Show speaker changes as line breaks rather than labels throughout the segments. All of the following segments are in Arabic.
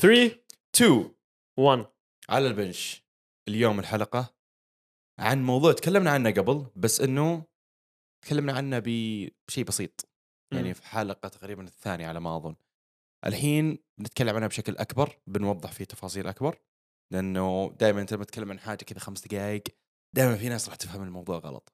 3
2
1
على البنش. اليوم الحلقة عن موضوع تكلمنا عنه قبل بس إنه تكلمنا عنه بشيء بسيط. يعني. في حلقة تقريبا الثانية على ما أظن. الحين نتكلم عنها بشكل أكبر بنوضح فيه تفاصيل أكبر لأنه دائما انت لما تتكلم عن حاجة كذا خمس دقائق دائما في ناس راح تفهم الموضوع غلط.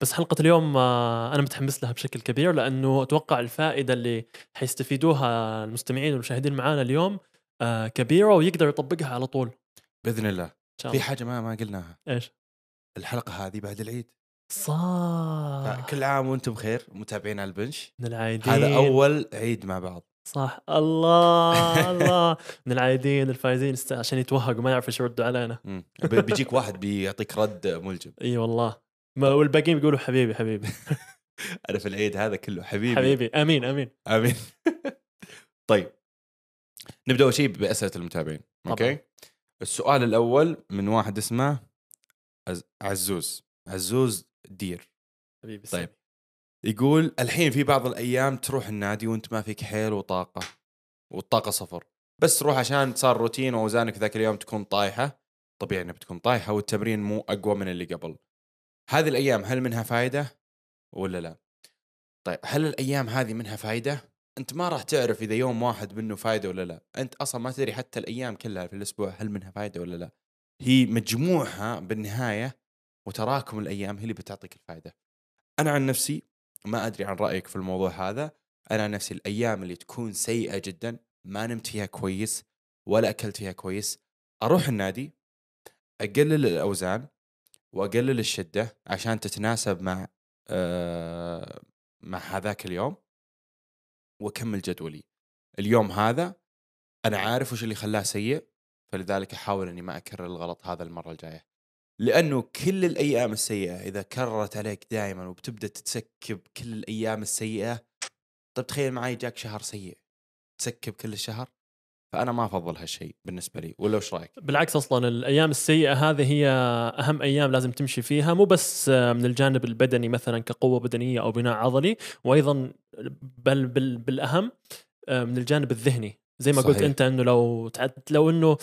بس حلقة اليوم آه، أنا متحمس لها بشكل كبير لأنه أتوقع الفائدة اللي حيستفيدوها المستمعين والمشاهدين معانا اليوم آه، كبيرة ويقدر يطبقها على طول.
بإذن الله.
شاء
في
الله.
حاجة ما ما قلناها.
إيش؟
الحلقة هذه بعد العيد.
صح.
كل عام وأنتم بخير متابعين على البنش.
من العايدين.
هذا أول عيد مع بعض.
صح. الله الله. من العايدين الفايزين. است- عشان يتوهقوا ما يعرفوا إيش يردوا علينا.
بيجيك واحد بيعطيك رد ملجم.
إي والله. ما والباقيين بيقولوا حبيبي حبيبي.
أنا في العيد هذا كله حبيبي.
حبيبي. أمين أمين.
أمين. طيب. نبدأ أول شيء بأسئلة المتابعين
طبعاً.
okay؟ السؤال الأول من واحد اسمه عز- عزوز عزوز دير.
حبيبي
طيب.
طيب
يقول الحين في بعض الأيام تروح النادي وأنت ما فيك حيل وطاقة والطاقة صفر. بس تروح عشان صار روتين وأوزانك ذاك اليوم تكون طايحة طبيعي إنها بتكون طايحة والتمرين مو أقوى من اللي قبل. هذه الأيام هل منها فائده ولا لا؟ طيب هل الأيام هذه منها فائده أنت ما راح تعرف إذا يوم واحد منه فائده ولا لا. أنت أصلا ما تدري حتى الأيام كلها في الأسبوع هل منها فائده ولا لا. هي مجموعها بالنهاية وتراكم الأيام هي اللي بتعطيك الفائده أنا عن نفسي ما أدري عن رأيك في الموضوع هذا. أنا عن نفسي الأيام اللي تكون سيئة جدا ما نمت فيها كويس ولا أكلت فيها كويس أروح النادي أقلل الأوزان وأقلل الشدة عشان تتناسب مع آه مع هذاك اليوم. وأكمل جدولي. اليوم هذا أنا عارف وش اللي خلاه سيء فلذلك أحاول إني ما أكرر الغلط هذا المرة الجاية. لأنه كل الأيام السيئة إذا كررت عليك دائما وبتبدأ تتسكب كل الأيام السيئة طيب تخيل معي جاك شهر سيء تسكب كل الشهر؟ فأنا ما أفضل هالشيء بالنسبة لي ولا وش رأيك؟
بالعكس أصلا الأيام السيئة هذه هي أهم أيام لازم تمشي فيها مو بس من الجانب البدني مثلا كقوة بدنية أو بناء عضلي وأيضا بل بالأهم آه، من الجانب الذهني زي ما قلت
صحيح.
أنت إنه لو تعد لو إنه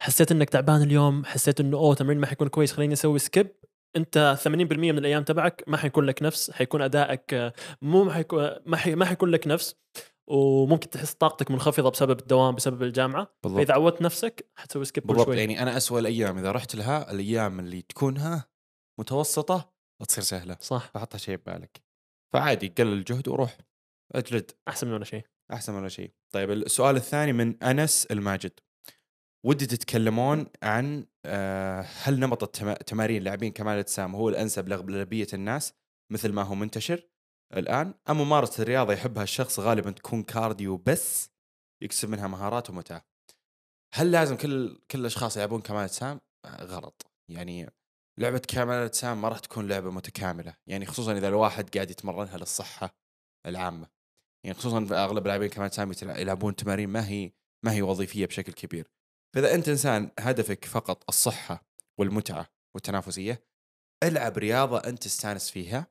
حسيت إنك تعبان اليوم حسيت إنه أوه تمرين ما حيكون كويس خليني أسوي سكيب أنت 80% من الأيام تبعك ما حيكون لك نفس حيكون أدائك آه، مو ما حيكون ما, حي ما حيكون لك نفس وممكن تحس طاقتك منخفضة بسبب الدوام بسبب الجامعة. فإذا عودت نفسك حتسوي سكيب
بالضبط.
شوي.
يعني أنا اسوء الأيام إذا رحت لها الأيام اللي تكون ها متوسطة تصير سهلة.
صح.
فحطها شيء ببالك. فعادي قلل الجهد وروح. أجلد.
أحسن من ولا شيء.
أحسن ولا شيء. طيب السؤال الثاني من أنس الماجد. ودي تتكلمون عن آه، هل نمط التما- تمارين لاعبين كمال الاجسام هو الأنسب لاغلبيه الناس مثل ما هو منتشر؟ الآن. ام ممارسة الرياضة يحبها الشخص غالبا تكون cardio بس يكسب منها مهارات ومتعة. هل لازم كل كل الأشخاص يلعبون كمال اجسام آه، غلط. يعني لعبة كمال الأجسام ما راح تكون لعبة متكاملة. يعني خصوصا إذا الواحد قاعد يتمرنها للصحة العامة. يعني خصوصا في أغلب اللاعبين كمال يتلع- يلعبون تمارين ما هي ما هي وظيفية بشكل كبير. فإذا أنت إنسان هدفك فقط الصحة والمتعة والتنافسية العب رياضة أنت تستانس فيها.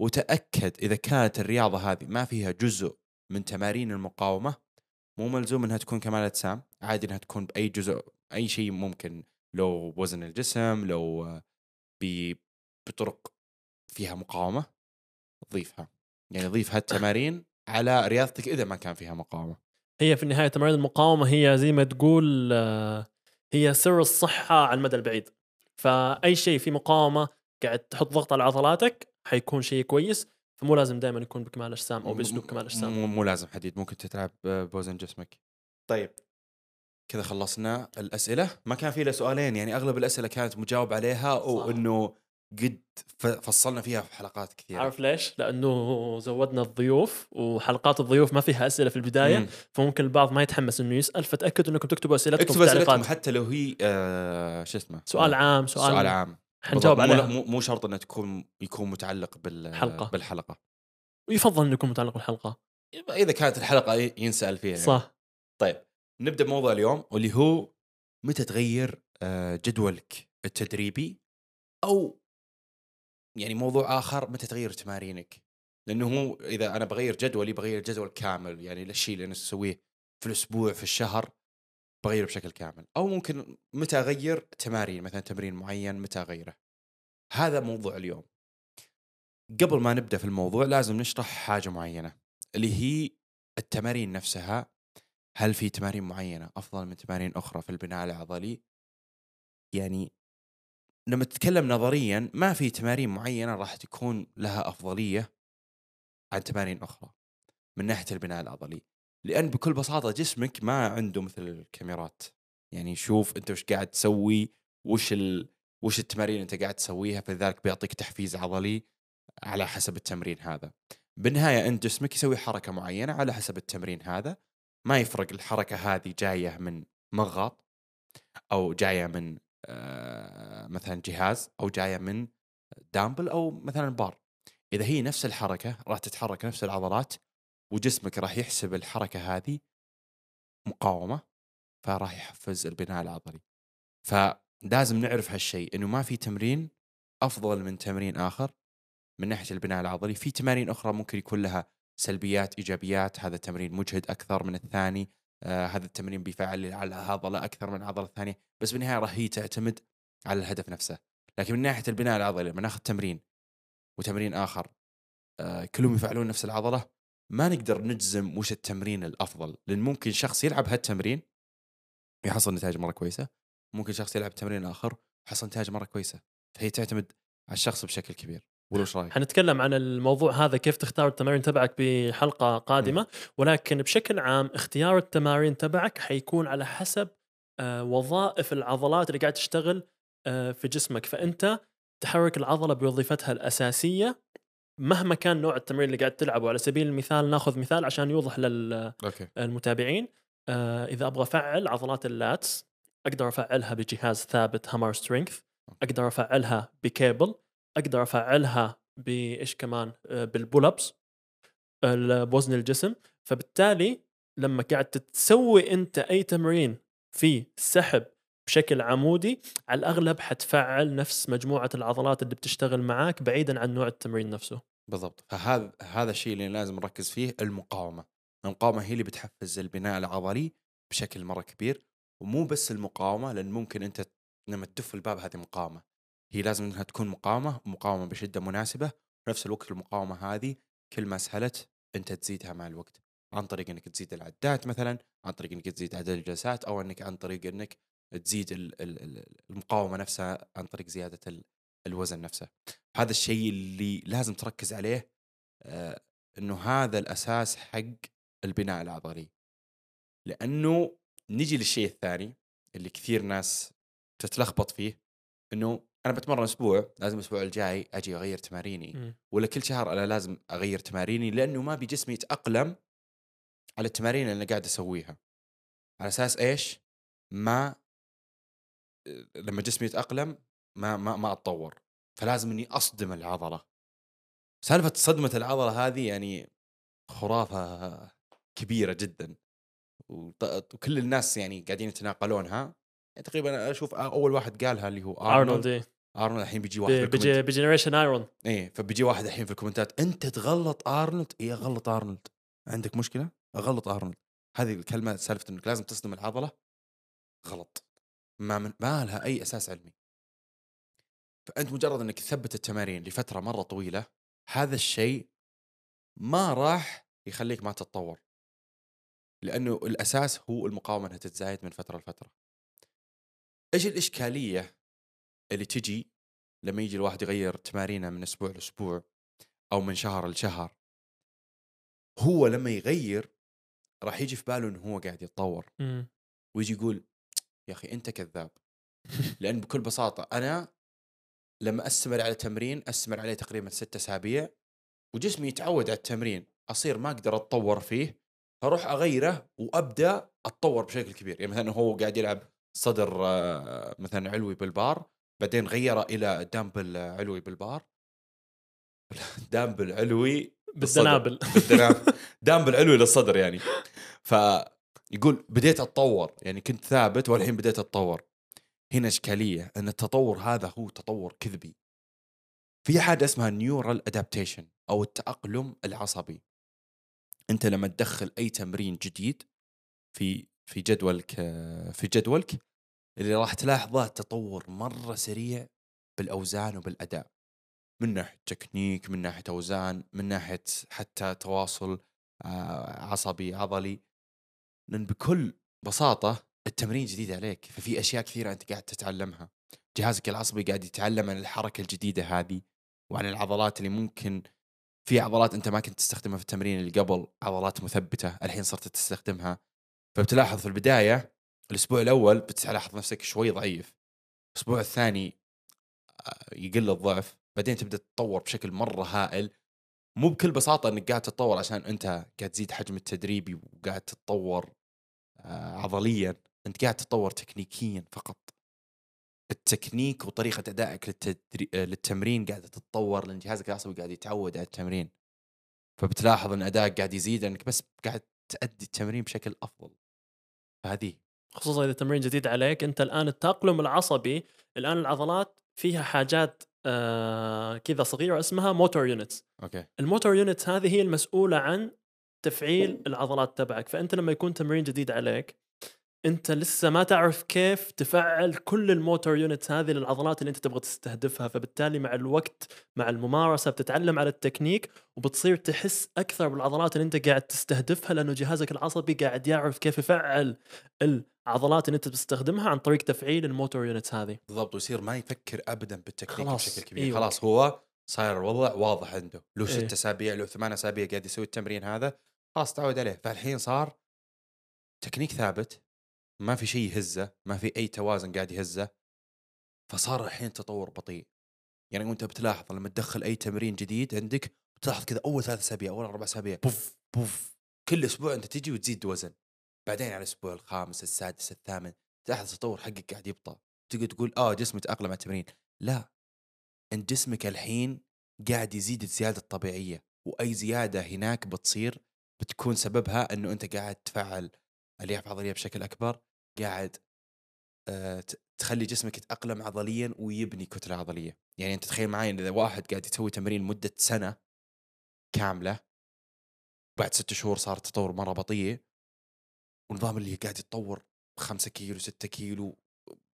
وتأكد إذا كانت الرياضة هذه ما فيها جزء من تمارين المقاومة مو ملزوم إنها تكون كمال أجسام عادي إنها تكون بأي جزء أي شيء ممكن لو بوزن الجسم لو بطرق فيها مقاومة ضيفها. يعني ضيف هالتمارين على رياضتك إذا ما كان فيها مقاومة.
هي في النهاية تمارين المقاومة هي زي ما تقول هي سر الصحة على المدى البعيد. فأي شيء في مقاومة قاعد تحط ضغط على عضلاتك حيكون شيء كويس فمو لازم دائما يكون بكمال اجسام أو بأسلوب كمال اجسام
مو, مو لازم حديد ممكن تتلعب بوزن جسمك. طيب. كذا خلصنا الأسئلة. ما كان في إلا سؤالين يعني أغلب الأسئلة كانت مجاوب عليها وإنه قد فصلنا فيها في حلقات كثيرة.
عارف ليش؟ لأنه زودنا الضيوف وحلقات الضيوف ما فيها أسئلة في البداية
مم.
فممكن البعض ما يتحمس إنه يسأل فتأكدوا إنكم تكتبوا أسئلتكم
اكتبوا
أسئلتكم
حتى لو هي آه شو اسمه؟
سؤال عام سؤال,
سؤال عام.
حنجاوب. عليها
مو, مو, شرط إنه تكون يكون متعلق بال
حلقة.
بالحلقة
ويفضل إنه يكون متعلق بالحلقة
إذا كانت الحلقة ينسأل فيها يعني.
صح
طيب نبدأ بموضوع اليوم واللي هو متى تغير آه، جدولك التدريبي أو يعني موضوع آخر متى تغير تمارينك لأنه هو إذا أنا بغير جدولي بغير جدول كامل يعني الشيء اللي أنا أسويه في الأسبوع في الشهر بغيره بشكل كامل أو ممكن متى أغير تمارين مثلا تمرين معين متى أغيره. هذا موضوع اليوم. قبل ما نبدأ في الموضوع لازم نشرح حاجة معينة اللي هي التمارين نفسها. هل في تمارين معينة أفضل من تمارين أخرى في البناء العضلي؟ يعني لما تتكلم نظريا ما في تمارين معينة راح تكون لها أفضلية عن تمارين أخرى من ناحية البناء العضلي. لأن بكل بساطة جسمك ما عنده مثل الكاميرات. يعني شوف أنت وش قاعد تسوي وش ال... وش التمارين أنت قاعد تسويها فلذلك بيعطيك تحفيز عضلي على حسب التمرين هذا. بالنهاية أنت جسمك يسوي حركة معينة على حسب التمرين هذا. ما يفرق الحركة هذه جاية من مضغط أو جاية من آه، مثلا جهاز أو جاية من دامبل أو مثلا بار. إذا هي نفس الحركة راح تتحرك نفس العضلات وجسمك راح يحسب الحركة هذه مقاومة فراح يحفز البناء العضلي. فلازم نعرف هالشيء إنه ما في تمرين أفضل من تمرين آخر. من ناحية البناء العضلي في تمارين أخرى ممكن يكون لها سلبيات إيجابيات هذا التمرين مجهد أكثر من الثاني آه هذا التمرين بيفعل على عضلة أكثر من العضلة الثانية بس بالنهاية راح هي تعتمد على الهدف نفسه. لكن من ناحية البناء العضلي لما ناخذ تمرين وتمرين آخر آه كلهم يفعلون نفس العضلة ما نقدر نجزم وش التمرين الأفضل لأن ممكن شخص يلعب هالتمرين يحصل نتائج مرة كويسة ممكن شخص يلعب تمرين آخر يحصل نتائج مرة كويسة فهي تعتمد على الشخص بشكل كبير. ولا إيش رأيك؟
حنتكلم عن الموضوع هذا كيف تختار التمارين تبعك بحلقة قادمة ولكن بشكل عام اختيار التمارين تبعك حيكون على حسب آه، وظائف العضلات اللي قاعد تشتغل آه، في جسمك. فأنت تحرك العضلة بوظيفتها الأساسية مهما كان نوع التمرين اللي قاعد تلعبه على سبيل المثال ناخذ مثال عشان يوضح للمتابعين آه، إذا أبغى أفعل عضلات ال lats أقدر أفعلها بجهاز ثابت Hammer Strength أقدر أفعلها بكيبل أقدر أفعلها بإيش كمان؟ آه، بال pull ups بوزن الجسم. فبالتالي لما قاعد تسوي أنت أي تمرين في سحب بشكل عمودي على الأغلب حتفعل نفس مجموعة العضلات اللي بتشتغل معاك بعيدا عن نوع التمرين نفسه.
بالضبط. فهذا هذا الشيء اللي لازم نركز فيه المقاومة. المقاومة هي اللي بتحفز البناء العضلي بشكل مرة كبير ومو بس المقاومة لأن ممكن أنت لما تدف الباب هذه مقاومة. هي لازم إنها تكون مقاومة مقاومة بشدة مناسبة. في نفس الوقت المقاومة هذه كل ما سهلت أنت تزيدها مع الوقت. عن طريق إنك تزيد العدات مثلا عن طريق إنك تزيد عدد الجلسات أو إنك عن طريق إنك تزيد المقاومة نفسها عن طريق زيادة الوزن نفسه. هذا الشيء اللي لازم تركز عليه آه، إنه هذا الأساس حق البناء العضلي لأنه نجي للشيء الثاني اللي كثير ناس تتلخبط فيه إنه أنا بتمرن أسبوع لازم الأسبوع الجاي أجي أغير تماريني
م.
ولا كل شهر أنا لازم أغير تماريني لأنه ما بجسمي يتأقلم على التمارين اللي أنا قاعد أسويها على أساس إيش؟ ما لما جسمي يتأقلم ما ما ما أتطور فلازم إني أصدم العضلة. سالفة صدمة العضلة هذه يعني خرافة كبيرة جدا. وكل الناس يعني قاعدين يتناقلونها. يعني تقريبا أشوف أول واحد قالها اللي هو
أرنولد.
أرنولد
إيه.
الحين بيجي واحد
بيجي ب Generation
Iron إيه فبيجي واحد الحين في الكومنتات. أنت تغلط أرنولد؟ اي أغلط أرنولد. عندك مشكلة؟ أغلط أرنولد. هذه الكلمة سالفة إنك لازم تصدم العضلة. غلط. ما من ما لها أي أساس علمي. فأنت مجرد إنك تثبت التمارين لفترة مرة طويلة هذا الشيء ما راح يخليك ما تتطور. لأنه الأساس هو المقاومة إنها تتزايد من فترة لفترة. إيش الإشكالية اللي تجي لما يجي الواحد يغير تمارينه من أسبوع لأسبوع أو من شهر لشهر؟ هو لما يغير راح يجي في باله إنه هو قاعد يتطور.
م.
ويجي يقول يا أخي أنت كذاب. لأن بكل بساطة أنا لما أستمر على تمرين أستمر عليه تقريبا ست أسابيع وجسمي يتعود على التمرين أصير ما أقدر أتطور فيه فأروح أغيره وأبدأ أتطور بشكل كبير. يعني مثلا هو قاعد يلعب صدر آه، مثلا علوي بالبار بعدين غيره إلى دامبل علوي بالبار. دامبل علوي.
بالدنابل.
بالدنابل. دامبل علوي للصدر يعني. فيقول بديت أتطور يعني كنت ثابت والحين بديت أتطور. هنا إشكالية أن التطور هذا هو تطور كذبي. في حاجة اسمها neural adaptation أو التأقلم العصبي. أنت لما تدخل أي تمرين جديد في في جدولك في جدولك اللي راح تلاحظه تطور مرة سريع بالأوزان وبالأداء. من ناحية تكنيك من ناحية أوزان من ناحية حتى تواصل آه، عصبي عضلي. لأن بكل بساطة التمرين جديد عليك ففي أشياء كثيرة أنت قاعد تتعلمها. جهازك العصبي قاعد يتعلم عن الحركة الجديدة هذه وعن العضلات اللي ممكن في عضلات أنت ما كنت تستخدمها في التمرين اللي قبل عضلات مثبتة الحين صرت تستخدمها. فبتلاحظ في البداية الأسبوع الأول بتلاحظ نفسك شوي ضعيف. الأسبوع الثاني آه، يقل الضعف. بعدين تبدأ تتطور بشكل مرة هائل. مو بكل بساطة إنك قاعد تتطور عشان أنت قاعد تزيد حجم التدريبي وقاعد تتطور آه، عضليا. أنت قاعد تتطور تكنيكيا فقط. التكنيك وطريقة أدائك للتدري... آه، للتمرين قاعدة تتطور لأن جهازك العصبي قاعد يتعود على التمرين. فبتلاحظ إن أدائك قاعد يزيد لأنك بس قاعد تأدي التمرين بشكل أفضل. هذه
خصوصا إذا تمرين جديد عليك أنت الآن التأقلم العصبي الآن العضلات فيها حاجات آه كذا صغيرة اسمها motor units
أوكي.
ال motor units هذه هي المسؤولة عن تفعيل العضلات تبعك. فأنت لما يكون تمرين جديد عليك انت لسه ما تعرف كيف تفعل كل ال motor units هذه للعضلات اللي انت تبغى تستهدفها. فبالتالي مع الوقت مع الممارسة بتتعلم على التكنيك وبتصير تحس أكثر بالعضلات اللي انت قاعد تستهدفها لأنه جهازك العصبي قاعد يعرف كيف يفعل العضلات اللي انت بتستخدمها عن طريق تفعيل ال motor units هذه.
بالضبط ويصير ما يفكر ابدا بالتكنيك
خلاص،
بشكل كبير.
أيوة.
خلاص هو صاير الوضع واضح عنده. له
إيه.
ست أسابيع له ثمان أسابيع قاعد يسوي التمرين هذا خلاص تعود عليه. فالحين صار تكنيك ثابت ما في شيء يهزه ما في أي توازن قاعد يهزه. فصار الحين تطور بطيء. يعني وأنت بتلاحظ لما تدخل أي تمرين جديد عندك بتلاحظ كذا أول ثلاث أسابيع أول أربع أسابيع بوف بوف. كل أسبوع أنت تجي وتزيد وزن. بعدين على الأسبوع الخامس السادس الثامن تلاحظ التطور حقك قاعد يبطأ. تقدر تقول آه جسمي تأقلم على التمرين. لا. انت جسمك الحين قاعد يزيد الزيادة الطبيعية. وأي زيادة هناك بتصير بتكون سببها أنه أنت قاعد تفعل الياف عضليه بشكل أكبر قاعد آه، تخلي جسمك يتأقلم عضليا ويبني كتلة عضلية. يعني أنت تخيل معي إذا واحد قاعد يسوي تمرين مدة سنة كاملة بعد ست شهور صار تطور مرة بطيء والنظام اللي قاعد يتطور 5 كيلو 6 كيلو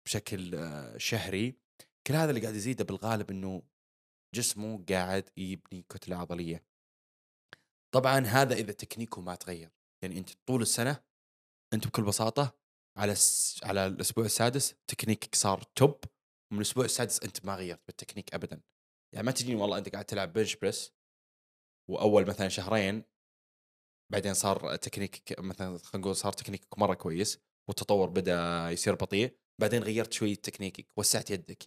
بشكل آه، شهري كل هذا اللي قاعد يزيده بالغالب إنه جسمه قاعد يبني كتلة عضلية. طبعا هذا إذا تكنيكه ما تغير. يعني أنت طول السنة انت بكل بساطة على الس... على الأسبوع السادس تكنيكك صار top ومن الأسبوع السادس أنت ما غيرت بالتكنيك ابدا. يعني ما تجيني والله أنت قاعد تلعب bench press وأول مثلا شهرين بعدين صار تكنيكك مثلا خلينا نقول صار تكنيكك مرة كويس والتطور بدأ يصير بطيء بعدين غيرت شوي تكنيكك وسعت يدك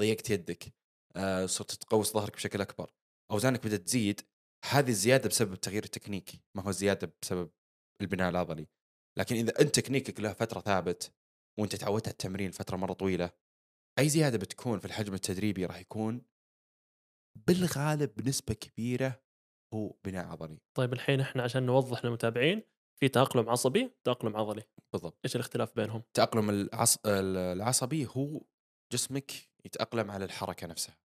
ضيقت يدك آه صرت تقوس ظهرك بشكل أكبر. أوزانك بدأت تزيد هذه الزياده بسبب تغيير التكنيك ما هو زيادة بسبب البناء العضلي. لكن إذا أنت تكنيكك له فترة ثابت وأنت تعودت على التمرين فترة مرة طويلة أي زيادة بتكون في الحجم التدريبي راح يكون بالغالب بنسبة كبيرة هو بناء عضلي.
طيب الحين إحنا عشان نوضح للمتابعين في تأقلم عصبي تأقلم عضلي.
بالضبط.
إيش الاختلاف بينهم؟
التأقلم العص... العصبي هو جسمك يتأقلم على الحركة نفسها.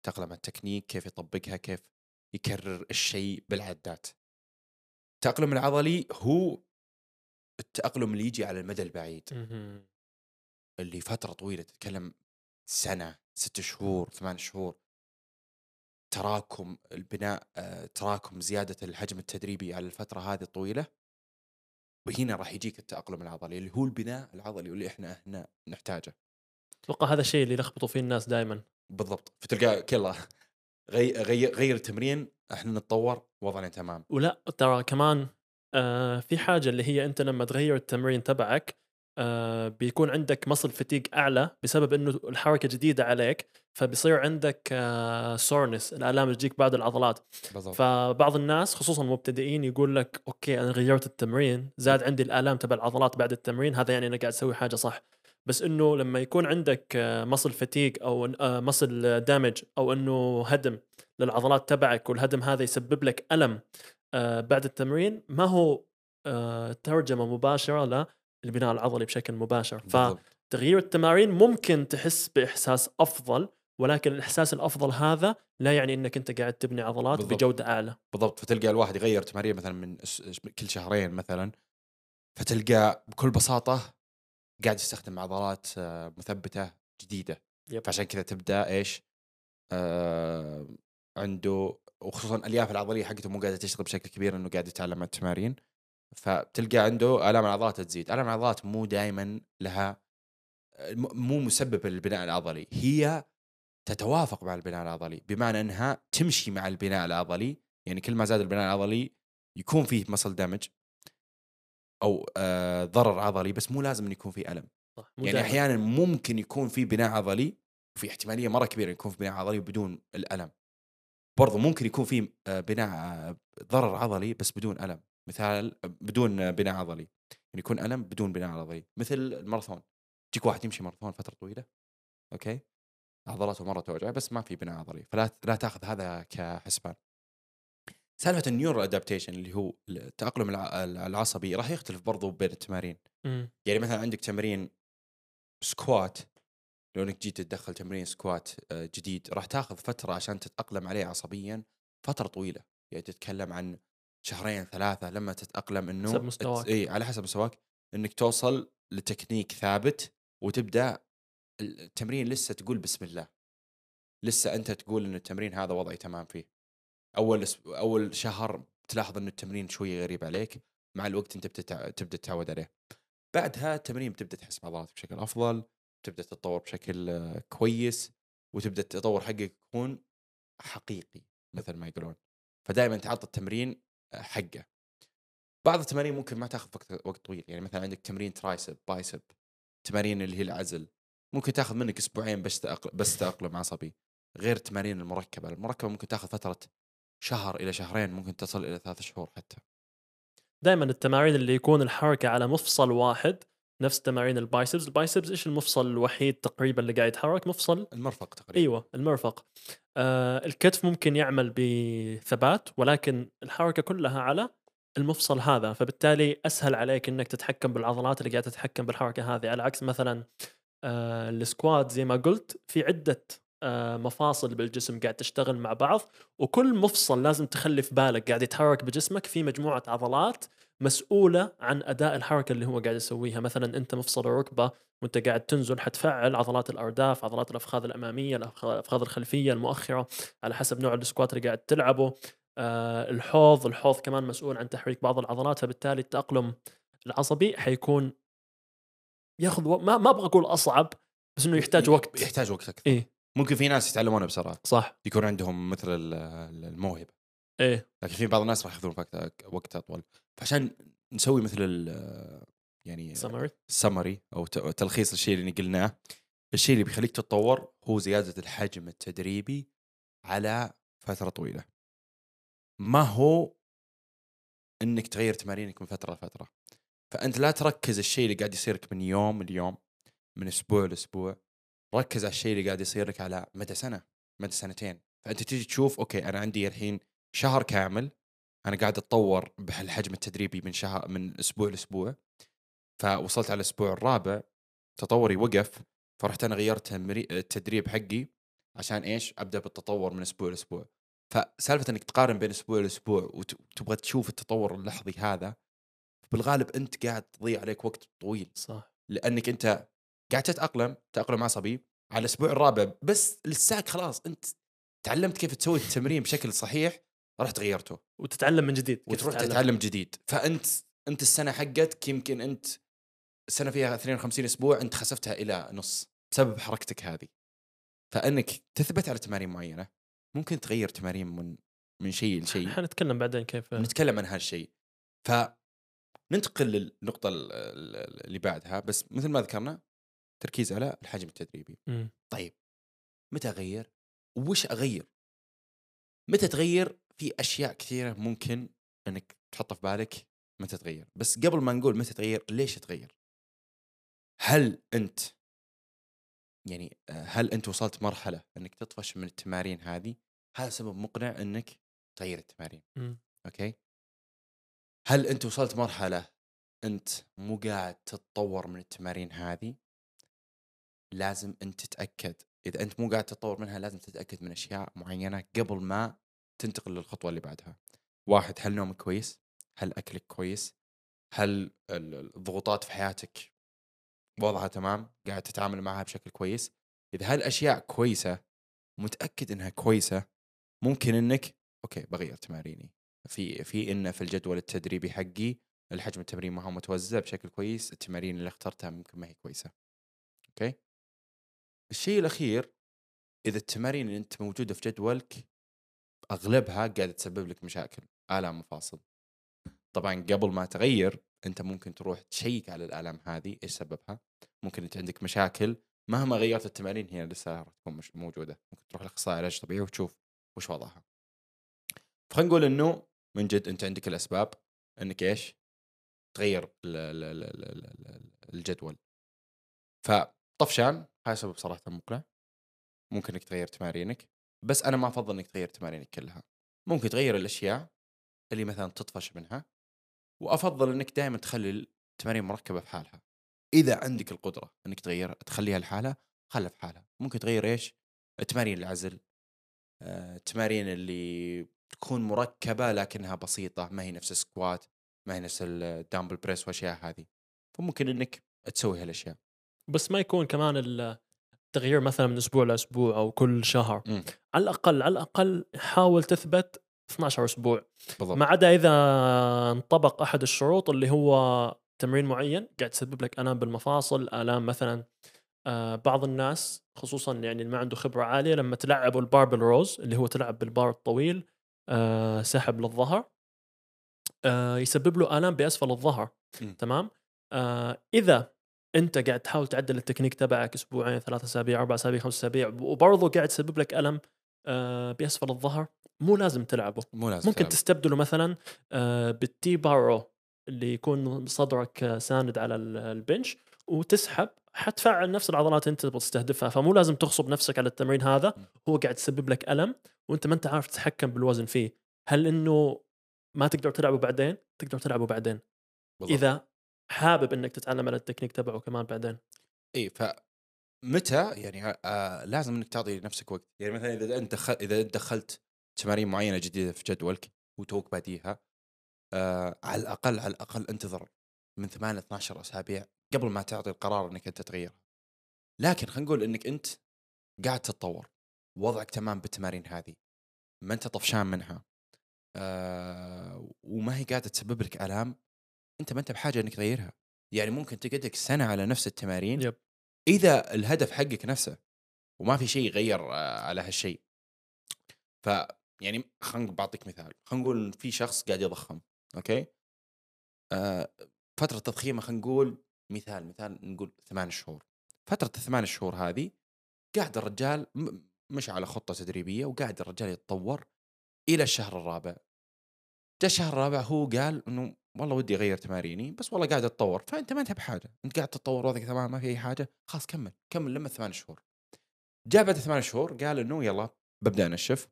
يتأقلم على التكنيك كيف يطبقها كيف يكرر الشيء بالعدات. التأقلم العضلي هو التأقلم اللي يجي على المدى البعيد. اللي فترة طويلة تتكلم سنة ست شهور ثمان شهور. تراكم البناء آه، تراكم زيادة الحجم التدريبي على الفترة هذه الطويلة. وهنا راح يجيك التأقلم العضلي اللي هو البناء العضلي واللي إحنا هنا نحتاجه.
أتوقع هذا الشيء اللي يلخبطوا فيه الناس دائما
بالضبط. فتلقى غير غير غير التمرين إحنا نتطور وضعنا تمام.
ولا ترى كمان آه في حاجة اللي هي أنت لما تغير التمرين تبعك آه بيكون عندك muscle fatigue أعلى بسبب إنه الحركة جديدة عليك فبيصير عندك آه soreness الآلام تجيك بعد العضلات.
بالضبط.
فبعض الناس خصوصا المبتدئين يقول لك أوكي أنا غيرت التمرين زاد عندي الآلام تبع العضلات بعد التمرين هذا يعني أنا قاعد أسوي حاجة صح. بس إنه لما يكون عندك مصل فتيق أو مصل دامج أو إنه هدم للعضلات تبعك والهدم هذا يسبب لك ألم آه، بعد التمرين ما هو آه، ترجمة مباشرة للبناء العضلي بشكل مباشر
بالضبط.
فتغيير التمارين ممكن تحس بإحساس أفضل ولكن الإحساس الأفضل هذا لا يعني إنك أنت قاعد تبني عضلات
بالضبط.
بجودة أعلى
بالضبط فتلقى الواحد يغير تمارين مثلا من كل شهرين مثلا فتلقى بكل بساطة قاعد يستخدم عضلات آه، مثبتة جديدة
يب.
فعشان كذا تبدأ إيش؟ آه عنده وخصوصا الألياف العضلية حقته مو قاعدة تشتغل بشكل كبير انه قاعد يتعلم التمارين. فبتلقى عنده آلام العضلات تزيد، آلام العضلات مو دائما لها مو مسبب للبناء العضلي، هي تتوافق مع البناء العضلي. بمعنى أنها تمشي مع البناء العضلي، يعني كل ما زاد البناء العضلي يكون فيه مسل دامج أو آه ضرر عضلي بس مو لازم يكون فيه ألم.
صح
يعني
دائماً.
أحيانا ممكن يكون في بناء عضلي وفي احتمالية مرة كبيرة يكون في بناء عضلي بدون الألم. برضو ممكن يكون في آه، بناء آه، ضرر عضلي بس بدون ألم. مثال بدون آه، بناء عضلي. يعني يكون ألم بدون بناء عضلي. مثل الماراثون. تجيك واحد يمشي ماراثون فترة طويلة أوكي؟ عضلاته مرة توجع بس ما في بناء عضلي فلا لا تأخذ هذا كحسبان. سالفة ال neuro adaptation اللي هو التاقلم الع- العصبي راح يختلف برضو بين التمارين.
مم.
يعني مثلا عندك تمرين squat لو إنك جيت تدخل تمرين squat آه، جديد راح تاخذ فترة عشان تتأقلم عليه عصبيا فترة طويلة. يعني تتكلم عن شهرين ثلاثة لما تتأقلم إنه
حسب مستواك.
اي على حسب مستواك إنك توصل لتكنيك ثابت وتبدأ التمرين لسه تقول بسم الله. لسه أنت تقول إن التمرين هذا وضعي تمام فيه. أول أس- أول شهر تلاحظ انه التمرين شوية غريب عليك مع الوقت أنت بتتع... تبدأ تتعود عليه. بعدها التمرين بتبدأ تحس بعضلاتك بشكل أفضل تبدأ تتطور بشكل آه، كويس وتبدأ التطور حقك يكون حقيقي مثل ما يقولون. فدائما تعطي التمرين آه، حقه. بعض التمارين ممكن ما تاخذ وقت وقت طويل. يعني مثلا عندك تمرين tricep bicep تمارين اللي هي العزل. ممكن تاخذ منك أسبوعين بس تأقل بس تأقلم عصبي غير التمارين المركبة. المركبة ممكن تاخذ فترة شهر إلى شهرين ممكن تصل إلى ثلاث شهور حتى.
دائما التمارين اللي يكون الحركة على مفصل واحد نفس تمارين ال biceps. ال biceps إيش المفصل الوحيد تقريبا اللي قاعد يتحرك؟ مفصل؟
المرفق تقريبا.
أيوه المرفق. آه الكتف ممكن يعمل بثبات ولكن الحركة كلها على المفصل هذا فبالتالي أسهل عليك إنك تتحكم بالعضلات اللي قاعدة تتحكم بالحركة هذه. على عكس مثلا آه السكواد زي ما قلت في عدة مفاصل بالجسم قاعد تشتغل مع بعض وكل مفصل لازم تخلي في بالك قاعد يتحرك بجسمك في مجموعة عضلات مسؤولة عن أداء الحركة اللي هو قاعد يسويها. مثلا أنت مفصل الركبة وأنت قاعد تنزل حتفعل عضلات الأرداف عضلات الأفخاذ الأمامية الأفخاذ الخلفية المؤخرة على حسب نوع السكوات اللي قاعد تلعبه. آه الحوض الحوض كمان مسؤول عن تحريك بعض العضلات فبالتالي التأقلم العصبي حيكون ياخذ و... ما ما أبغى أقول أصعب بس إنه يحتاج وقت.
يحتاج وقت أكثر.
إيه.
ممكن في ناس يتعلمونه بسرعة.
صح.
يكون عندهم مثل ال- ال- الموهبة.
إيه.
لكن في بعض الناس راح ياخذون وقت وقت أطول. فعشان نسوي مثل ال- يعني
سمري
سمري أو تلخيص الشيء اللي قلناه الشيء اللي بيخليك تتطور هو زيادة الحجم التدريبي على فترة طويلة. ما هو إنك تغير تمارينك من فترة لفترة. فأنت لا تركز الشيء اللي قاعد يصيرك من يوم ليوم من أسبوع لأسبوع. ركز على الشيء اللي قاعد يصير لك على مدى سنة مدى سنتين. فأنت تيجي تشوف أوكي أنا عندي الحين شهر كامل أنا قاعد أتطور بهالحجم التدريبي من شهر من أسبوع لأسبوع. فوصلت على الأسبوع الرابع تطوري وقف. فرحت أنا غيرت التدريب حقي عشان إيش؟ أبدأ بالتطور من أسبوع لأسبوع. فسالفة إنك تقارن بين أسبوع لأسبوع وت- وتبغى تشوف التطور اللحظي هذا بالغالب أنت قاعد تضيع عليك وقت طويل.
صح.
لأنك أنت قاعد تتأقلم تأقلم عصبي على الأسبوع الرابع بس لساك خلاص أنت تعلمت كيف تسوي التمرين بشكل صحيح رحت غيرته
وتتعلم من جديد
وتروح تتعلم. جديد. فأنت أنت السنة حقتك يمكن أنت السنة فيها 52 أسبوع أنت خسفتها إلى نص بسبب حركتك هذه. فأنك تثبت على تمارين معينة ممكن تغير تمارين من من شيء لشيء.
حنتكلم بعدين كيف
نتكلم عن هالشيء ف ننتقل للنقطة ال- ال- اللي بعدها. بس مثل ما ذكرنا تركيز على الحجم التدريبي.
مم.
طيب متى أغير؟ وش أغير؟ متى تغير؟ في أشياء كثيرة ممكن أنك تحطها في بالك متى تغير. بس قبل ما نقول متى تغير ليش تغير؟ هل أنت يعني هل أنت وصلت مرحلة أنك تطفش من التمارين هذه؟ هذا سبب مقنع أنك تغير التمارين.
مم.
أوكي؟ هل أنت وصلت مرحلة أنت مو قاعد تتطور من التمارين هذه؟ لازم أنت تتأكد. إذا أنت مو قاعد تتطور منها لازم تتأكد من أشياء معينة قبل ما تنتقل للخطوة اللي بعدها. واحد هل نومك كويس؟ هل أكلك كويس؟ هل ال- الضغوطات في حياتك وضعها تمام؟ قاعد تتعامل معها بشكل كويس؟ إذا هالأشياء كويسة متأكد إنها كويسة ممكن إنك أوكي بغير تماريني. في في إن في الجدول التدريبي حقي الحجم التمرين ما هو متوزع بشكل كويس التمارين اللي اخترتها ممكن ما هي كويسة. أوكي؟ الشيء الأخير إذا التمارين اللي أنت موجودة في جدولك أغلبها قاعدة تسبب لك مشاكل آلام مفاصل. طبعا قبل ما تغير أنت ممكن تروح تشيك على الآلام هذه إيش سببها؟ ممكن أنت عندك مشاكل مهما غيرت التمارين هي لسه راح تكون مش موجودة. ممكن تروح لأخصائي علاج طبيعي وتشوف وش وضعها. فخلينا نقول إنه من جد أنت عندك الأسباب إنك إيش؟ تغير ال- ال- ال- ال- ال- ال- الجدول. فطفشان هاي سبب صراحة مقنع. ممكن إنك تغير تمارينك بس أنا ما أفضل إنك تغير تمارينك كلها. ممكن تغير الأشياء اللي مثلا تطفش منها وأفضل إنك دائما تخلي التمارين مركبة في حالها. إذا عندك القدرة إنك تغير تخليها لحالها خلها في حالها. ممكن تغير إيش؟ تمارين العزل. آه، التمارين اللي تكون مركبة لكنها بسيطة ما هي نفس ال squat ما هي نفس ال dumbbell press والاشياء هذه. فممكن إنك تسوي هالأشياء.
بس ما يكون كمان التغيير مثلا من أسبوع لأسبوع أو كل شهر.
مم.
على الأقل على الأقل حاول تثبت 12 أسبوع.
بالضبط.
ما عدا إذا انطبق أحد الشروط اللي هو تمرين معين قاعد تسبب لك الام بالمفاصل الام مثلا آه بعض الناس خصوصا يعني اللي ما عنده خبرة عالية لما تلعبوا ال barbell rows اللي هو تلعب بالبار الطويل آه سحب للظهر آه يسبب له الام بأسفل الظهر.
مم.
تمام؟ آه إذا انت قاعد تحاول تعدل التكنيك تبعك أسبوعين ثلاثة أسابيع أربع أسابيع خمس أسابيع وبرضه قاعد تسبب لك ألم آه باسفل الظهر. مو لازم تلعبه.
مو لازم
ممكن
تلعب.
تستبدله مثلا آه، بال T-bar row اللي يكون صدرك آه، ساند على ال- ال bench وتسحب. حتفعل نفس العضلات انت تبغى تستهدفها. فمو لازم تغصب نفسك على التمرين هذا. هو قاعد يسبب لك ألم وانت ما انت عارف تتحكم بالوزن فيه. هل إنه ما تقدر تلعبه بعدين؟ تقدر تلعبه بعدين.
بالضبط.
إذا حابب إنك تتعلم على التكنيك تبعه كمان بعدين.
إي ف متى يعني آه لازم إنك تعطي لنفسك وقت. يعني مثلا إذا أنت دخل إذا أنت دخلت تمارين معينة جديدة في جدولك وتوك باديها آه على الأقل على الأقل انتظر من 8 ل 12 أسابيع قبل ما تعطي القرار إنك أنت تغيرها. لكن خلينا نقول إنك أنت قاعد تتطور وضعك تمام بالتمارين هذه ما أنت طفشان منها آه وما هي قاعدة تسبب لك آلام أنت ما أنت بحاجة إنك تغيرها. يعني ممكن تقعدك سنة على نفس التمارين
يب.
إذا الهدف حقك نفسه وما في شيء يغير آه، على هالشيء. ف يعني خلينا بعطيك مثال. خلينا نقول في شخص قاعد يضخم أوكي؟ آه فترة تضخيمه خلينا نقول مثال مثال نقول ثمان شهور. فترة الثمان شهور هذه قاعد الرجال م- مشى على خطة تدريبية وقاعد الرجال يتطور إلى الشهر الرابع. جاء الشهر الرابع هو قال إنه والله ودي أغير تماريني بس والله قاعد أتطور فأنت ما انت بحاجه أنت قاعد تتطور وضعك تمام ما في أي حاجة خلاص كمل كمل لما ثمان شهور. جاء بعد ثمان شهور قال إنه يلا ببدأ انشف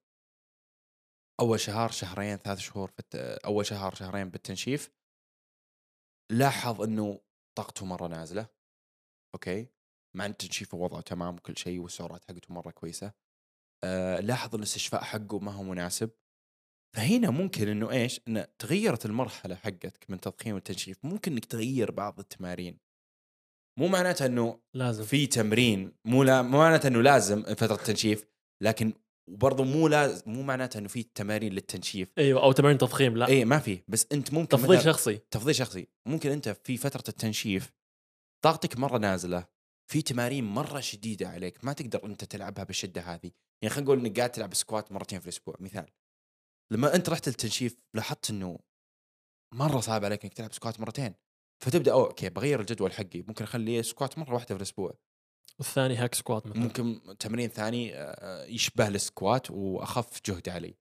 أول شهر شهرين ثلاث شهور في. أول شهر شهرين بالتنشيف. لاحظ إنه طاقته مرة نازلة أوكي؟ مع إن تنشيفه وضعه تمام وكل شيء والسعرات حقته مرة كويسة. آه لاحظ الاستشفاء حقه ما هو مناسب. فهنا ممكن إنه إيش؟ إنه تغيرت المرحلة حقتك من تضخيم التنشيف، ممكن إنك تغير بعض التمارين. مو معناتها إنه
لازم.
في تمرين مو لا مو معناتها إنه لازم فترة تنشيف، لكن وبرضه مو لازم مو معناتها إنه في تمارين للتنشيف.
أيوه أو تمارين تضخيم لا.
اي ما في. بس أنت ممكن
تفضيل شخصي.
تفضيل شخصي. ممكن أنت في فترة التنشيف طاقتك مرة نازلة في تمارين مرة شديدة عليك ما تقدر أنت تلعبها بالشدة هذه. يعني خلينا نقول إنك قاعد تلعب squat مرتين في الأسبوع مثال. لما أنت رحت التنشيف لاحظت إنه مرة صعب عليك إنك تلعب squat مرتين. فتبدأ أو okay بغير الجدول حقي. ممكن اخليه squat مرة واحدة في الأسبوع.
والثاني hack squat مثلا.
ممكن تمرين ثاني آه، يشبه ال squat وأخف جهد علي.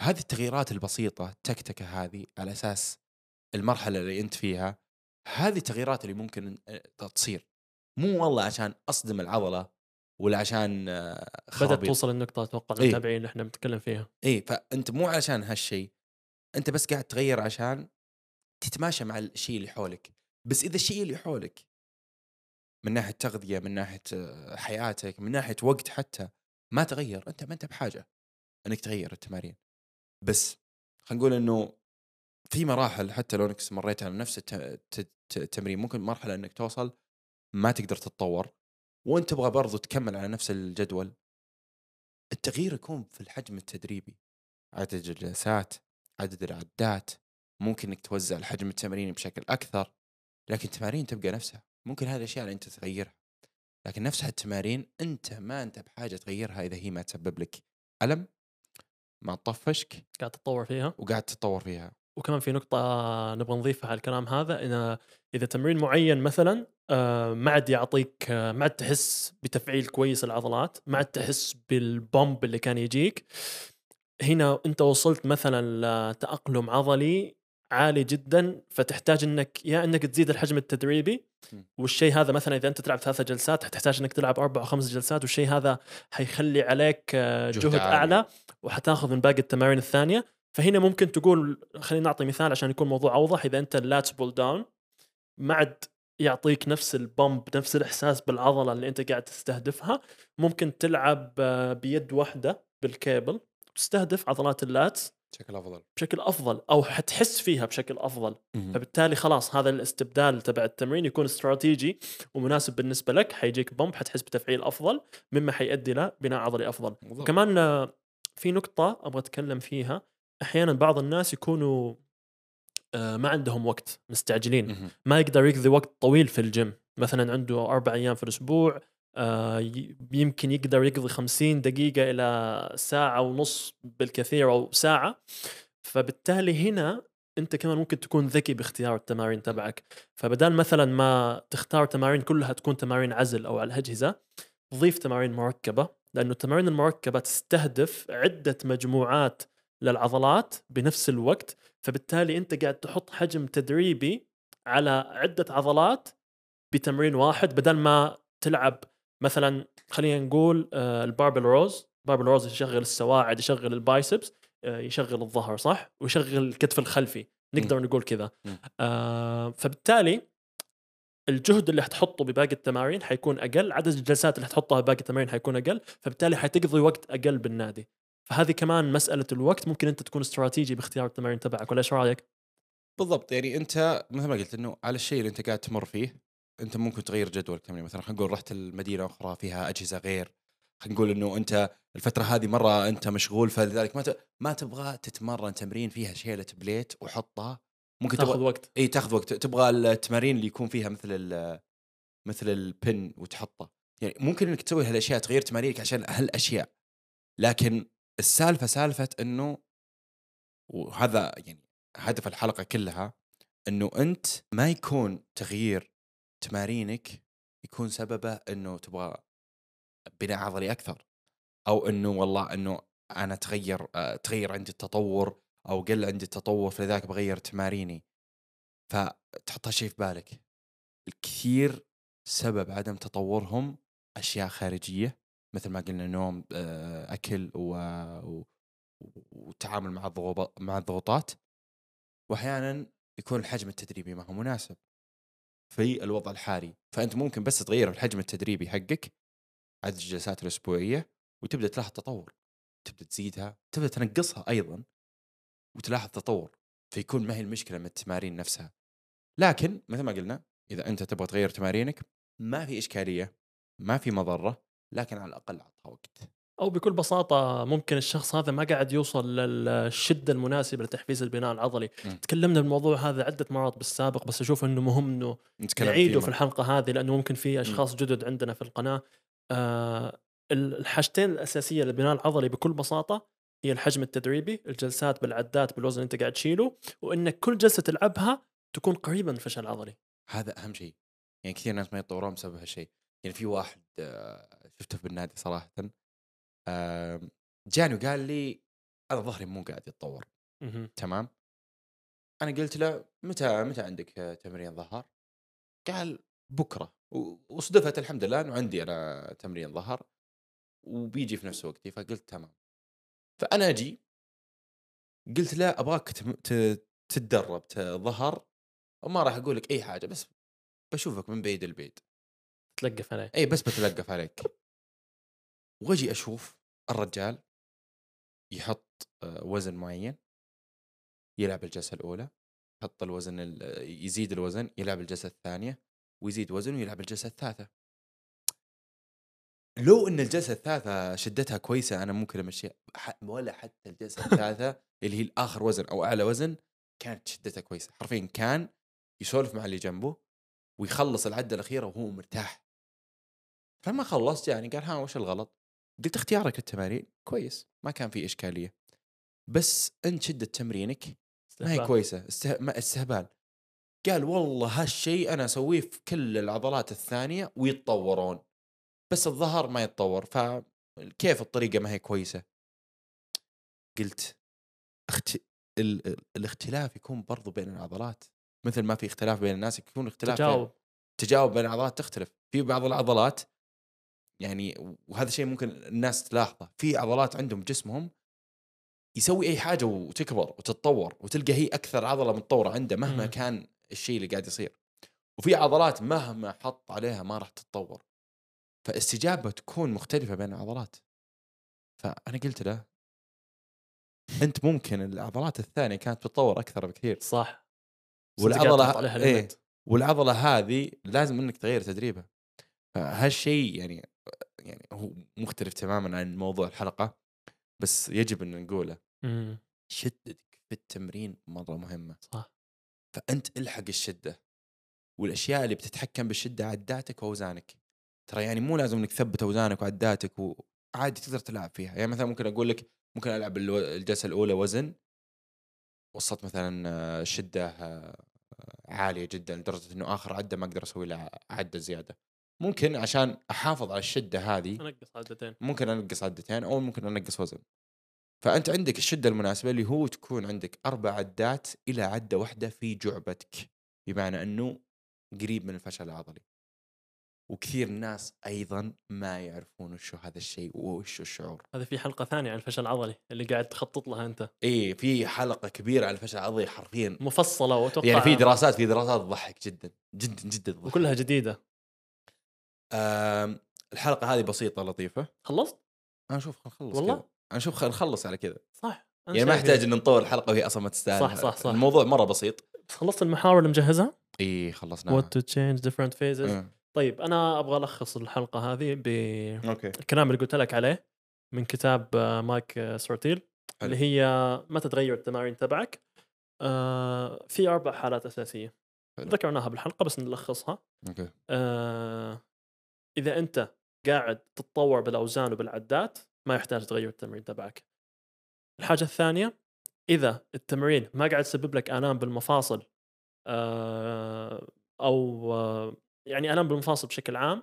فهذه التغييرات البسيطة التكتكة هذه على أساس المرحلة اللي أنت فيها هذه التغييرات اللي ممكن آه، تصير. مو والله عشان أصدم العضلة ولا عشان آه،
بدأت
خرابيط.
توصل النقطة أتوقع
إيه.
المتابعين اللي إحنا بنتكلم فيها
اي فأنت مو علشان هالشيء أنت بس قاعد تغير عشان تتماشى مع الشيء اللي حولك بس إذا الشيء اللي حولك من ناحية تغذية من ناحية آه، حياتك من ناحية وقت حتى ما تغير أنت ما أنت بحاجة إنك تغير التمارين بس خلينا نقول إنه في مراحل حتى لو إنك استمريت على نفس الت- الت- الت- التمرين ممكن مرحلة إنك توصل ما تقدر تتطور وانت تبغى برضو تكمل على نفس الجدول التغيير يكون في الحجم التدريبي. عدد الجلسات عدد العدات ممكن إنك توزع الحجم التمريني بشكل أكثر لكن التمارين تبقى نفسها. ممكن هذه الأشياء اللي أنت تغيرها. لكن نفس هالتمارين أنت ما أنت بحاجة تغيرها إذا هي ما تسبب لك ألم ما تطفشك
قاعد تتطور فيها.
وقاعد تتطور فيها.
وكمان في نقطة نبغى نضيفها على الكلام هذا إن إذا تمرين معين مثلا آه، ما عاد يعطيك آه، ما عاد تحس بتفعيل كويس العضلات ما عاد تحس بالبومب اللي كان يجيك هنا أنت وصلت مثلا لتأقلم عضلي عالي جدا فتحتاج إنك يا إنك تزيد الحجم التدريبي. والشيء هذا مثلا إذا أنت تلعب ثلاثة جلسات حتحتاج إنك تلعب أربع أو خمس جلسات والشيء هذا حيخلي عليك آه،
جهد
جهد. أعلى وحتاخذ من باقي التمارين الثانية فهنا ممكن تقول خلينا نعطي مثال عشان يكون الموضوع أوضح. إذا أنت ال lats pull down ما عاد يعطيك نفس ال pump نفس الإحساس بالعضلة اللي أنت قاعد تستهدفها ممكن تلعب آه، بيد واحدة بالكيبل تستهدف عضلات ال lats
بشكل أفضل.
بشكل أفضل أو حتحس فيها بشكل أفضل. فبالتالي خلاص هذا الاستبدال تبع التمرين يكون استراتيجي ومناسب بالنسبة لك. حيجيك pump حتحس بتفعيل أفضل مما حيؤدي لبناء عضلي أفضل.
بالضبط.
وكمان آه، في نقطة أبغى أتكلم فيها. أحيانا بعض الناس يكونوا آه، ما عندهم وقت مستعجلين. ما يقدر يقضي وقت طويل في الجيم مثلا عنده أربع أيام في الأسبوع آه، يمكن يقدر يقضي 50 دقيقة إلى ساعة ونص بالكثير أو ساعة. فبالتالي هنا أنت كمان ممكن تكون ذكي باختيار التمارين تبعك. فبدال مثلا ما تختار تمارين كلها تكون تمارين عزل أو على الأجهزة ضيف تمارين مركبة لأنه التمارين المركبة تستهدف عدة مجموعات للعضلات بنفس الوقت فبالتالي أنت قاعد تحط حجم تدريبي على عدة عضلات بتمرين واحد بدل ما تلعب مثلا خلينا نقول آه، ال barbell rows. barbell rows يشغل السواعد يشغل ال biceps آه، يشغل الظهر صح؟ ويشغل الكتف الخلفي. نقدر نقول كذا. آه فبالتالي الجهد اللي حتحطه بباقي التمارين حيكون أقل عدد الجلسات اللي حتحطها بباقي التمارين حيكون أقل فبالتالي حتقضي وقت أقل بالنادي. فهذه كمان مسألة الوقت. ممكن أنت تكون استراتيجي باختيار التمارين تبعك ولا إيش رأيك؟
بالضبط. يعني أنت مثل ما قلت إنه على الشيء اللي أنت قاعد تمر فيه أنت ممكن تغير جدول التمرين. مثلا خلينا نقول رحت المدينة أخرى فيها أجهزة غير. خلينا نقول إنه أنت الفترة هذه مرة أنت مشغول فلذلك ما. ما تبغى تتمرن تمرين فيها شيلة بليت وحطها. ممكن
تاخذ وقت.
إي تاخذ وقت. تبغى التمارين اللي يكون فيها مثل ال... مثل البن وتحطه. يعني ممكن إنك تسوي هالأشياء تغير تمارينك عشان هالأشياء. لكن السالفة سالفة إنه وهذا يعني هدف الحلقة كلها إنه أنت ما يكون تغيير تمارينك يكون سببه إنه تبغى بناء عضلي أكثر أو إنه والله إنه أنا تغير آه، تغير عندي التطور أو قل عندي التطور فلذلك بغير تماريني. فتحط هالشيء في بالك. الكثير سبب عدم تطورهم أشياء خارجية. مثل ما قلنا نوم آه، أكل و... و... والتعامل مع الضغوط مع الضغوطات واحيانا يكون الحجم التدريبي ما هو مناسب في الوضع الحالي. فأنت ممكن بس تغير الحجم التدريبي حقك عدد الجلسات الأسبوعية وتبدأ تلاحظ تطور. تبدأ تزيدها تبدأ تنقصها أيضا وتلاحظ تطور. فيكون ما هي المشكلة من التمارين نفسها. لكن مثل ما قلنا إذا أنت تبغى تغير تمارينك ما في إشكالية ما في مضرة لكن على الأقل اعطها وقت.
أو بكل بساطة ممكن الشخص هذا ما قاعد يوصل للشدة المناسبة لتحفيز البناء العضلي.
م.
تكلمنا بالموضوع هذا عدة مرات بالسابق بس أشوف إنه مهم
إنه
نعيده في الحلقة هذه لأنه ممكن في أشخاص جدد عندنا في القناة. آه الحاجتين الأساسية للبناء العضلي بكل بساطة هي الحجم التدريبي الجلسات بالعدات بالوزن اللي أنت قاعد تشيله وإنك كل جلسة تلعبها تكون قريبة من الفشل العضلي.
هذا أهم شيء. يعني كثير ناس ما يتطورون بسبب هالشيء. يعني في واحد آه، شفته بالنادي صراحة. آم، جاني وقال لي أنا ظهري مو قاعد يتطور. تمام؟ أنا قلت له متى متى عندك تمرين ظهر؟ قال بكرة. وصدفت الحمد لله إنه عندي أنا تمرين ظهر وبيجي في نفس وقتي. فقلت تمام. فأنا أجي قلت له أبغاك تتدرب ظهر وما راح أقول لك أي حاجة بس بشوفك من بعيد البعيد
تلقف عليه.
إي بس بتلقف عليك. واجي أشوف الرجال يحط آه، وزن معين يلعب الجلسة الأولى يحط الوزن ال- يزيد الوزن يلعب الجلسة الثانية ويزيد وزن ويلعب الجلسة الثالثة. لو إن الجلسة الثالثة شدتها كويسة أنا ممكن امشيها ح- ولا حتى الجلسة الثالثة اللي هي الآخر وزن أو أعلى وزن كانت شدتها كويسة. حرفيا كان يسولف مع اللي جنبه ويخلص العدة الأخيرة وهو مرتاح. فلما خلصت يعني قال ها وش الغلط؟ قلت اختيارك للتمارين كويس ما كان في إشكالية. بس أنت شدة تمرينك ما هي. كويسة استه... ما استهبال. قال والله هالشيء أنا أسويه في كل العضلات الثانية ويتطورون. بس الظهر ما يتطور فكيف الطريقة ما هي كويسة؟ قلت اخت... ال... ال- الاختلاف يكون برضو بين العضلات. مثل ما في اختلاف بين الناس يكون اختلاف بين-
تجاوب.
تجاوب بين العضلات تختلف. في بعض العضلات يعني وهذا شيء ممكن الناس تلاحظه. في عضلات عندهم جسمهم يسوي أي حاجة وتكبر وتتطور وتلقى هي أكثر عضلة متطورة عنده مهما
مم.
كان الشيء اللي قاعد يصير. وفي عضلات مهما حط عليها ما راح تتطور. فاستجابة تكون مختلفة بين العضلات. فأنا قلت له أنت ممكن العضلات الثانية كانت تتطور أكثر بكثير.
صح.
والعضلة
limit.
والعضلة هذه لازم إنك تغير تدريبها. فهالشيء يعني يعني هو مختلف تماما عن موضوع الحلقة بس يجب إن نقوله.
مم.
شدتك في التمرين مرة مهمة.
صح.
فأنت إلحق الشدة والأشياء اللي بتتحكم بالشدة عداتك وأوزانك. ترى يعني مو لازم إنك تثبت أوزانك وعداتك وعادي تقدر تلعب فيها. يعني مثلا ممكن أقول لك ممكن ألعب الجلسة الأولى وزن. وصلت مثلا آه، شدة آه، عالية جدا لدرجة إنه آخر عدة ما أقدر أسوي لها عدة زيادة. ممكن عشان أحافظ على الشدة هذه
أنقص عدتين.
ممكن أنقص عدتين أو ممكن أنقص وزن. فأنت عندك الشدة المناسبة اللي هو تكون عندك أربع عدات إلى عدة واحدة في جعبتك بمعنى أنه قريب من الفشل العضلي. وكثير ناس أيضا ما يعرفون وش هو هذا الشيء وش الشعور.
هذه في حلقة ثانية عن الفشل العضلي اللي قاعد تخطط لها أنت.
إيه في حلقة كبيرة عن الفشل العضلي حرفيا.
مفصلة واتوقع
يعني في دراسات في دراسات تضحك جدا جدا جدا تضحك.
وكلها جديدة.
آم، الحلقة هذه بسيطة لطيفة.
خلصت؟
أنا أشوف خل نخلص
والله؟
أنا أشوف خل نخلص على كذا.
صح.
يعني ما يحتاج
كذا.
إن نطول الحلقة وهي أصلا ما تستاهل.
صح، صح، صح.
الموضوع مرة بسيط.
بس خلصت المحاور اللي مجهزها؟
إي خلصناها.
What to change different phases.
إيه.
طيب أنا أبغى ألخص الحلقة هذه
okay.
بالكلام اللي قلت لك عليه من كتاب آه، مايك آه، إزراتيل
حلو.
اللي هي متى تغير التمارين تبعك. آه في أربع حالات أساسية.
حلو.
ذكرناها بالحلقة بس نلخصها.
okay.
آه إذا أنت قاعد تتطور بالأوزان وبالعدات ما يحتاج تغير التمرين تبعك. الحاجة الثانية إذا التمرين ما قاعد يسبب لك الام بالمفاصل آه أو آه يعني الام بالمفاصل بشكل عام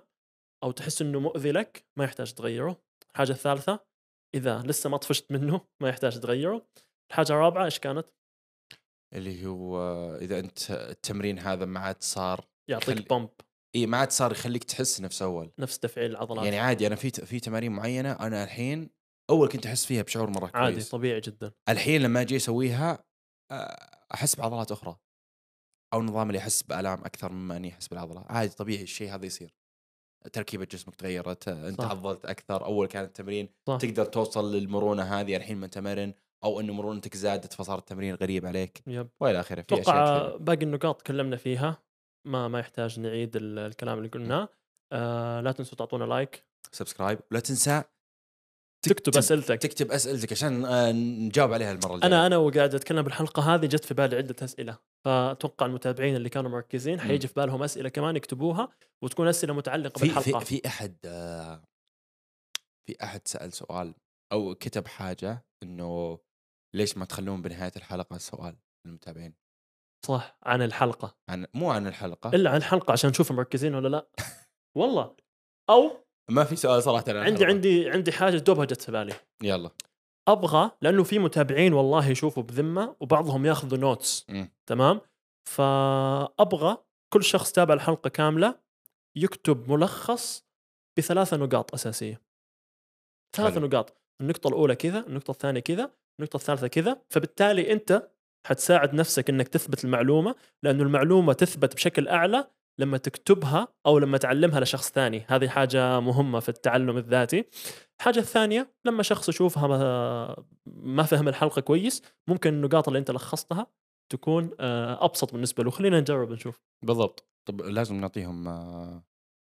أو تحس إنه مؤذي لك ما يحتاج تغيره. الحاجة الثالثة إذا لسه ما طفشت منه ما يحتاج تغيره. الحاجة الرابعة إيش كانت؟
اللي هو إذا أنت التمرين هذا ما عاد صار
يعطيك بومب
إي ما عاد صار يخليك تحس نفس أول.
نفس تفعيل العضلات.
يعني عادي أنا في في تمارين معينة أنا الحين أول كنت أحس فيها بشعور مرة
عادي
كويس
طبيعي جدا.
الحين لما أجي أسويها آه، أحس بعضلات أخرى. أو نظام اللي احس بآلام أكثر مما إني أحس بالعضلة. عادي طبيعي الشيء هذا يصير. تركيبة جسمك تغيرت انت
صح.
عضلت أكثر. أول كان التمرين
صح.
تقدر توصل للمرونة هذه الحين ما انت مرن أو انه مرونتك زادت فصار التمرين غريب عليك. yep. وإلى
آخره
أتوقع.
باقي النقاط تكلمنا فيها. ما ما يحتاج نعيد ال- الكلام اللي قلناه. آه لا تنسوا تعطونا like
subscribe ولا تنسى
تكتب أسئلتك.
تكتب أسئلتك عشان آه، نجاوب عليها المرة الجاية.
أنا أنا وقاعد أتكلم بالحلقة هذه جت في بالي عدة أسئلة. فأتوقع المتابعين اللي كانوا مركزين حيجي في بالهم أسئلة كمان يكتبوها وتكون أسئلة متعلقة
في
بالحلقة.
في في أحد آه، في أحد سأل سؤال أو كتب حاجة إنه ليش ما تخلون بنهاية الحلقة سؤال للمتابعين؟
صح عن الحلقة.
عن مو عن الحلقة.
إلا عن الحلقة عشان نشوف مركزين ولا لا. والله. أو
ما في سؤال صراحة عن
عندي
الحلقة.
عندي عندي حاجة دوبها جت في بالي.
يلا.
أبغى لأنه في متابعين والله يشوفوا بذمة وبعضهم ياخذوا نوتس
مم.
تمام؟ فأبغى كل شخص تابع الحلقة كاملة يكتب ملخص بثلاثة نقاط أساسية. ثلاثة
حلو.
نقاط. النقطة الأولى كذا النقطة الثانية كذا النقطة الثالثة كذا فبالتالي أنت حتساعد نفسك إنك تثبت المعلومة لأنه المعلومة تثبت بشكل أعلى لما تكتبها أو لما تعلمها لشخص ثاني. هذه حاجة مهمة في التعلم الذاتي. الحاجة الثانية لما شخص يشوفها ما, فهم الحلقة كويس ممكن النقاط اللي أنت لخصتها تكون آه، أبسط بالنسبة له. خلينا نجرب نشوف.
بالضبط. طب لازم نعطيهم آه،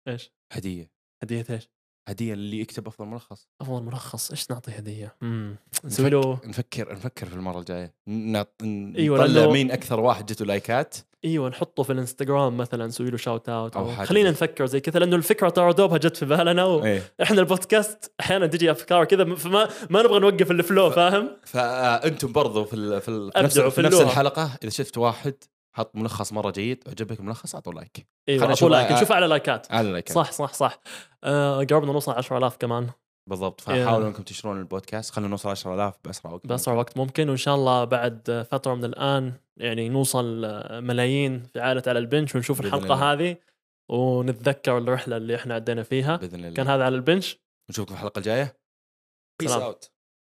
إيش؟
هدية.
هدية إيش؟
هدية اللي يكتب أفضل ملخص.
أفضل ملخص إيش نعطي هدية؟ امم نسوي له
نفكر نفكر في المرة الجاية. نعط...
أيوة،
نطلع
لأنه-
مين أكثر واحد جته لايكات.
أيوه نحطه في الإنستغرام مثلا نسوي له shout out
أو
أو
حاجة
خلينا نفكر زي كذا لأنه الفكرة ترى دوبها جت في بالنا وإحنا
إيه.
البودكاست أحيانا تجي أفكار كذا فما ما نبغى نوقف ال flow فاهم؟
فأنتم برضو في ال... في, ال... في نفس,
في
في نفس. الحلقة إذا شفت واحد حط ملخص مرة جيد عجبك الملخص اعطوا like
إيوه
نشوف-
like نشوف على لايكات.
على like
صح صح صح. آه قربنا نوصل 10000 كمان.
بالضبط. فحاولوا إنكم تنشرون البودكاست. خلينا نوصل 10000 بأسرع وقت
بأسرع وقت ممكن. وإن شاء الله بعد فترة من الآن يعني نوصل آه، ملايين في عائلة على البنش ونشوف الحلقة
الله.
هذه ونتذكر الرحلة اللي إحنا عدينا فيها.
بإذن الله.
كان هذا على البنش.
نشوفكم في الحلقة الجاية.
Peace.
Out